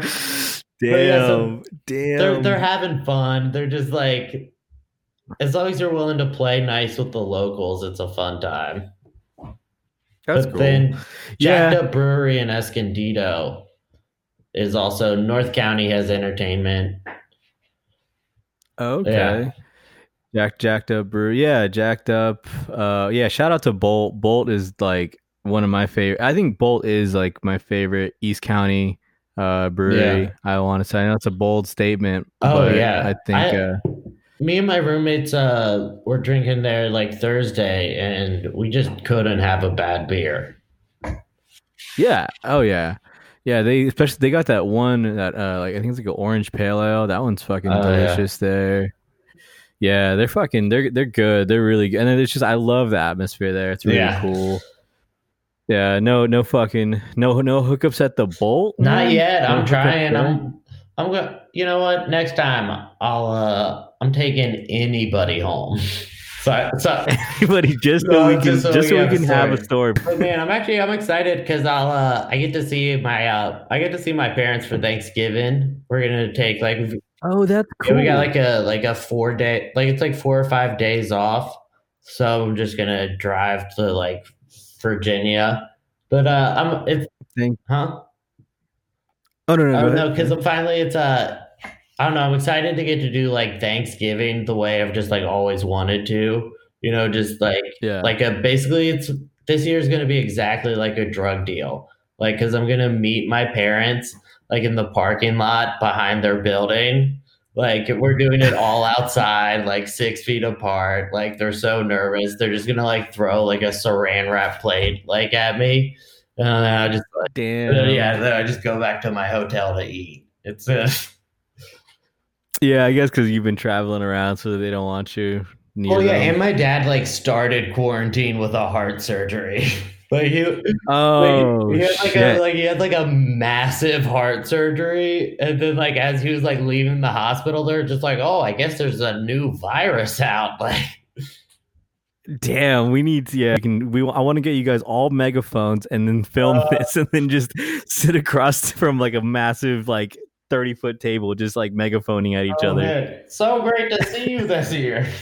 Damn, yeah, so damn. they're they're having fun. They're just like, as long as you're willing to play nice with the locals, it's a fun time. That's but cool. then Yeah. Jacked Up Brewery in Escondido is also North County has entertainment. Okay. Yeah. Jack jacked up brew. Yeah, jacked up. Uh yeah, shout out to Bolt. Bolt is like one of my favorite I think Bolt is like my favorite East County uh brewery. Yeah. I want to say I know it's a bold statement. Oh, but yeah. I think I- uh Me and my roommates uh were drinking there like Thursday and we just couldn't have a bad beer. yeah. Oh yeah. Yeah, they especially they got that one that uh like I think it's like an orange pale ale. That one's fucking Oh, yeah. delicious there. Yeah, they're fucking they're they're good. They're really good. And then it's just I love the atmosphere there. It's really Yeah. cool. Yeah, no no fucking no no hookups at the bolt. Not man? yet. No I'm trying. I'm I'm going to you know what? Next time I'll uh I'm taking anybody home. So, so Everybody just so No, we can just just so so we we, can have a story. But man, I'm actually I'm excited because I'll uh I get to see my uh I get to see my parents for Thanksgiving. We're gonna take like Oh, that's cool. we got like a like a four day like it's like four or five days off. So I'm just gonna drive to like Virginia. But uh I'm it's huh? oh no no, no, because I'm finally it's uh I don't know, I'm excited to get to do like Thanksgiving the way I've just like always wanted to. You know, just like yeah. like a basically it's this year is going to be exactly like a drug deal like because i'm going to meet my parents like in the parking lot behind their building like we're doing it all outside like six feet apart like they're so nervous they're just going to like throw like a saran wrap plate like at me and i just like Damn. yeah then i just go back to my hotel to eat it's uh, Yeah, I guess because you've been traveling around, so they don't want you. Near oh yeah them. and my dad like started quarantine with a heart surgery like he oh Like, he had like shit. a like he had like a massive heart surgery, and then like as he was like leaving the hospital, they're just like, "Oh, I guess there's a new virus out." Like, Damn, we need to. Yeah, we can. We I want to get you guys all megaphones and then film Uh. this, and then just sit across from like a massive like thirty foot table, just like megaphoning at each oh, other. man, so great to see you this year.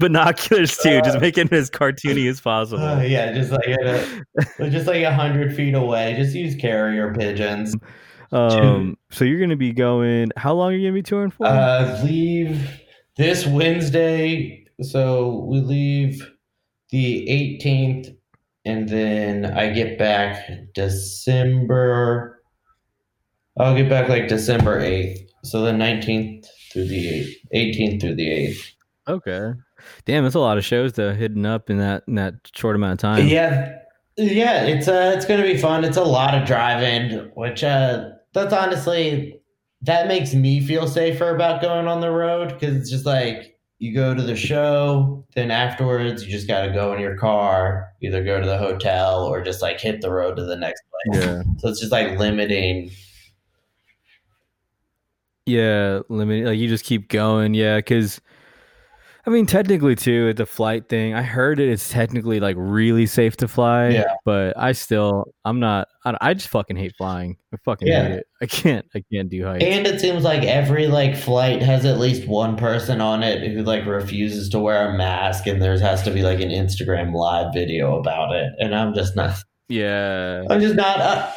Binoculars too, just making it as cartoony as possible. Uh, yeah, just like a, just like a hundred feet away. Just use carrier pigeons. Um, so you're gonna be going. How long are you gonna be touring for? Uh, leave this Wednesday. So we leave the 18th, and then I get back December. I'll get back like December 8th. So the 19th through the 8th, 18th through the 8th. okay. Damn, that's a lot of shows though, hidden up in that in that short amount of time. Yeah, yeah, it's uh, it's gonna be fun. It's a lot of driving, which uh, that's honestly that makes me feel safer about going on the road because it's just like you go to the show, then afterwards you just got to go in your car, either go to the hotel or just like hit the road to the next place. Yeah. So it's just like limiting. Yeah, limit like you just keep going. Yeah, because I mean, technically too, the flight thing, I heard it. It's technically like really safe to fly. Yeah. but I still, I'm not. I, I just fucking hate flying. I fucking Yeah. hate it. I can't. I can't do heights. And it seems like every like flight has at least one person on it who like refuses to wear a mask, and there has to be like an Instagram live video about it. And I'm just not. yeah. I'm just not uh,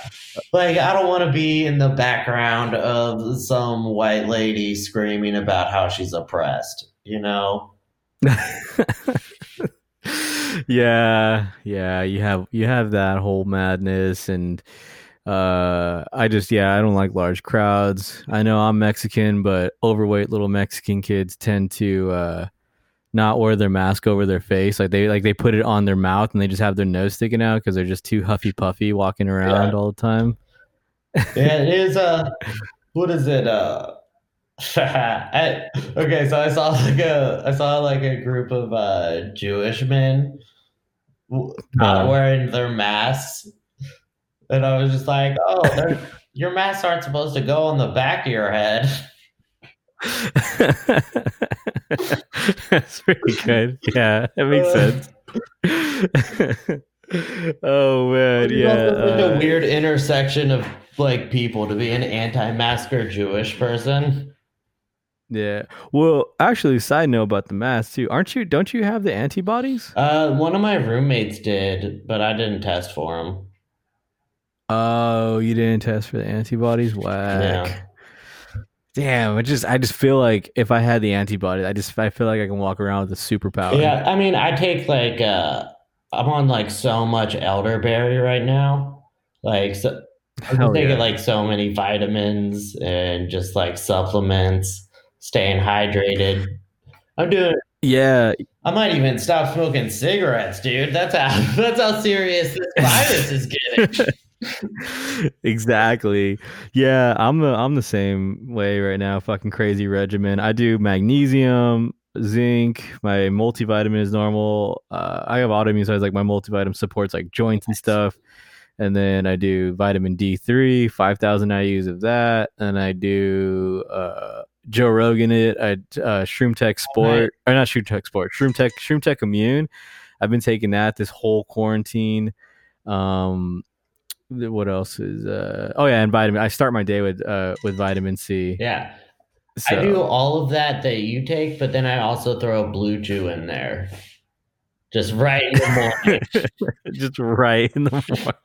like I don't want to be in the background of some white lady screaming about how she's oppressed. You know? yeah, yeah. You have you have that whole madness, and uh, I just yeah, I don't like large crowds. I know I'm Mexican, but overweight little Mexican kids tend to uh, not wear their mask over their face. Like they like they put it on their mouth and they just have their nose sticking out because they're just too huffy puffy walking around Yeah. all the time. Yeah, it is. Uh, what is it? Uh, I, okay, so I saw like a I saw like a group of uh Jewish men not wearing their masks, and I was just like, oh, your masks aren't supposed to go on the back of your head. That's pretty good. Yeah, that makes Uh, sense. oh man, yeah. such a uh, weird intersection of like people to be an anti-masker Jewish person. Yeah. Well, actually, side note about the mask too. Aren't you? Don't you have the antibodies? Uh, one of my roommates did, but I didn't test for him. Oh, you didn't test for the antibodies. Whack. Yeah. Damn. I just, I just feel like if I had the antibody, I just, I feel like I can walk around with a superpower. Yeah, I mean, I take like uh, I'm on like so much elderberry right now. Like, so, I'm taking yeah. like so many vitamins and just like supplements, staying hydrated. I'm doing. Yeah. I might even stop smoking cigarettes, dude. That's how that's how serious this virus is getting. exactly. Yeah, I'm the I'm the same way right now. Fucking crazy regimen. I do magnesium, zinc. My multivitamin is normal. Uh, I have autoimmune, so I was like my multivitamin supports like joints and stuff. And then I do vitamin D3, 5,000 IUs of that. And I do uh, Joe Rogan it. I uh, Shroom Tech Sport, or not Shroom Tech Sport, Shroom Tech, Shroom Tech Immune. I've been taking that this whole quarantine. Um, what else is? Uh, oh yeah, and vitamin. I start my day with uh, with vitamin C. Yeah, So, I do all of that that you take, but then I also throw blue chew in there, just right in the morning. just right in the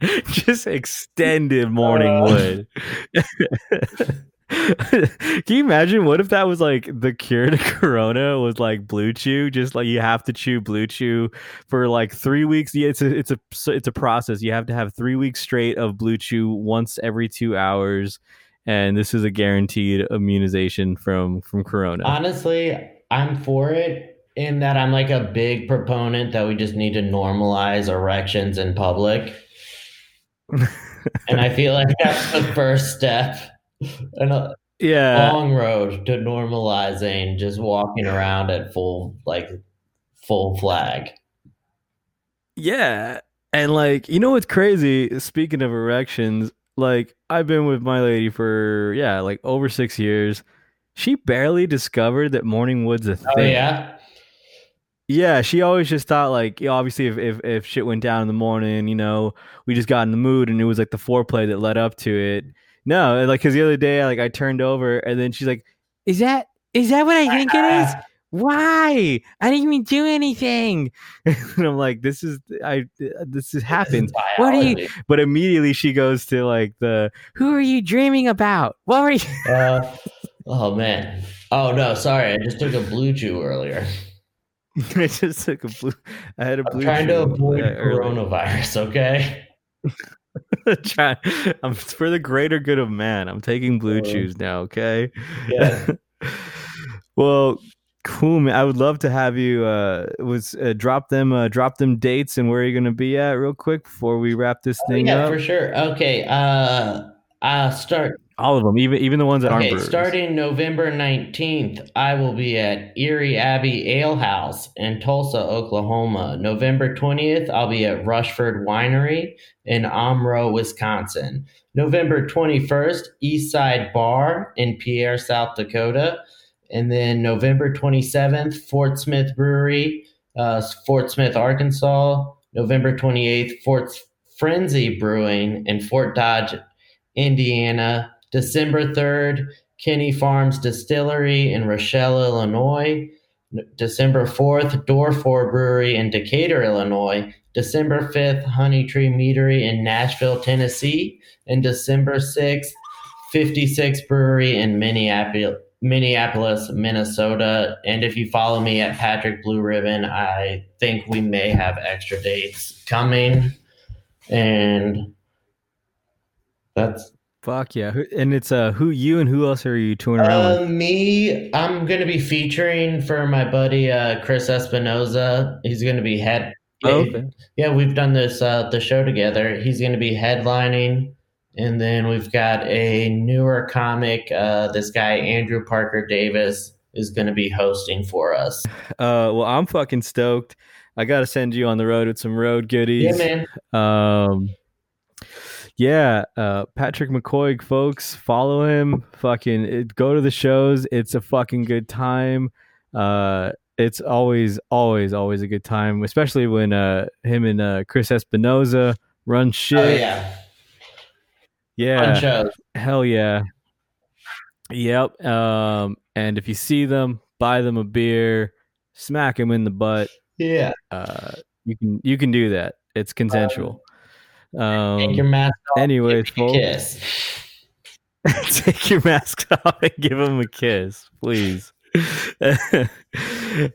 morning, just extended morning Uh. wood. Can you imagine what if that was like the cure to corona was like blue chew? Just like you have to chew blue chew for like three weeks. Yeah, it's a it's a it's a process. You have to have three weeks straight of blue chew once every two hours, and this is a guaranteed immunization from from corona. Honestly, I'm for it in that I'm like a big proponent that we just need to normalize erections in public. and I feel like that's the first step a uh, yeah, long road to normalizing just walking around at full like full flag. Yeah. And like, you know what's crazy? Speaking of erections, like I've been with my lady for yeah, like over 6 years. She barely discovered that morning wood's a oh, thing. Oh yeah. Yeah, she always just thought like, yeah, obviously if, if if shit went down in the morning, you know, we just got in the mood and it was like the foreplay that led up to it. No, like cuz the other day like I turned over and then she's like, "Is that is that what I think it is?" Why? I didn't even do anything. and I'm like, this is I this is happens. What are you- But immediately she goes to like the who are you dreaming about? What were you Uh, oh man. Oh no, sorry. I just took a blue chew earlier. I just took a blue I had a I'm blue trying to avoid uh, earlier. coronavirus, okay? Try, I'm it's for the greater good of man. I'm taking blue Uh, chews now, okay? Yeah. well, cool man. I would love to have you uh was uh, drop them uh drop them dates and where you're going to be at real quick before we wrap this Oh, thing yeah, up. for sure. Okay. Uh uh start All of them, even even the ones that aren't Okay, starting November 19th, I will be at Eerie Abbey Ale House in Tulsa, Oklahoma. November 20th, I'll be at Rushford Winery in Omro, Wisconsin. November 21st, Eastside Bar in Pierre, South Dakota. And then November 27th, Fort Smith Brewery, uh, Fort Smith, Arkansas. November 28th, Fort Frenzy Brewing in Fort Dodge, Indiana. December 3rd, Kenny Farms Distillery in Rochelle, Illinois. December 4th, Door 4 Brewery in Decatur, Illinois. December 5th, Honey Tree Meadery in Nashville, Tennessee. And December 6th, 56 Brewery in Minneapolis, Minneapolis, Minnesota. And if you follow me at Patrick Blue Ribbon, I think we may have extra dates coming. And that's Fuck yeah. And it's uh who you and who else are you touring around with? Uh, me, I'm gonna be featuring for my buddy uh, Chris Espinoza. He's gonna be head. Oh, okay. Yeah, we've done this uh, the show together. He's gonna be headlining, and then we've got a newer comic. Uh, this guy Andrew Parker Davis is gonna be hosting for us. Uh well I'm fucking stoked. I gotta send you on the road with some road goodies. Yeah, man. Um, yeah, uh, Patrick McCoig, folks, follow him. Fucking it, go to the shows. It's a fucking good time. Uh, it's always, always, always a good time, especially when uh, him and uh, Chris Espinoza run shit. Oh yeah, yeah, hell yeah. Yep. Um, and if you see them, buy them a beer, smack them in the butt. Yeah, Uh, you can you can do that. It's consensual. Um, take your mask off. anyways, give me a folks. kiss. take your mask off and give him a kiss, please. uh,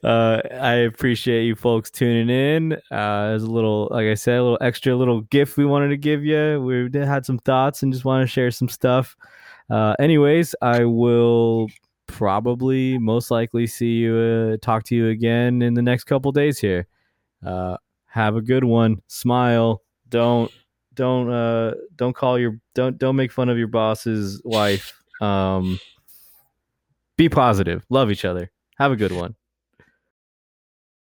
I appreciate you folks tuning in. Uh, as a little, like I said, a little extra little gift we wanted to give you. We had some thoughts and just want to share some stuff. Uh, anyways, I will probably most likely see you, uh, talk to you again in the next couple days here. Uh, have a good one. Smile. Don't don't uh don't call your don't don't make fun of your boss's wife. Um be positive. Love each other. Have a good one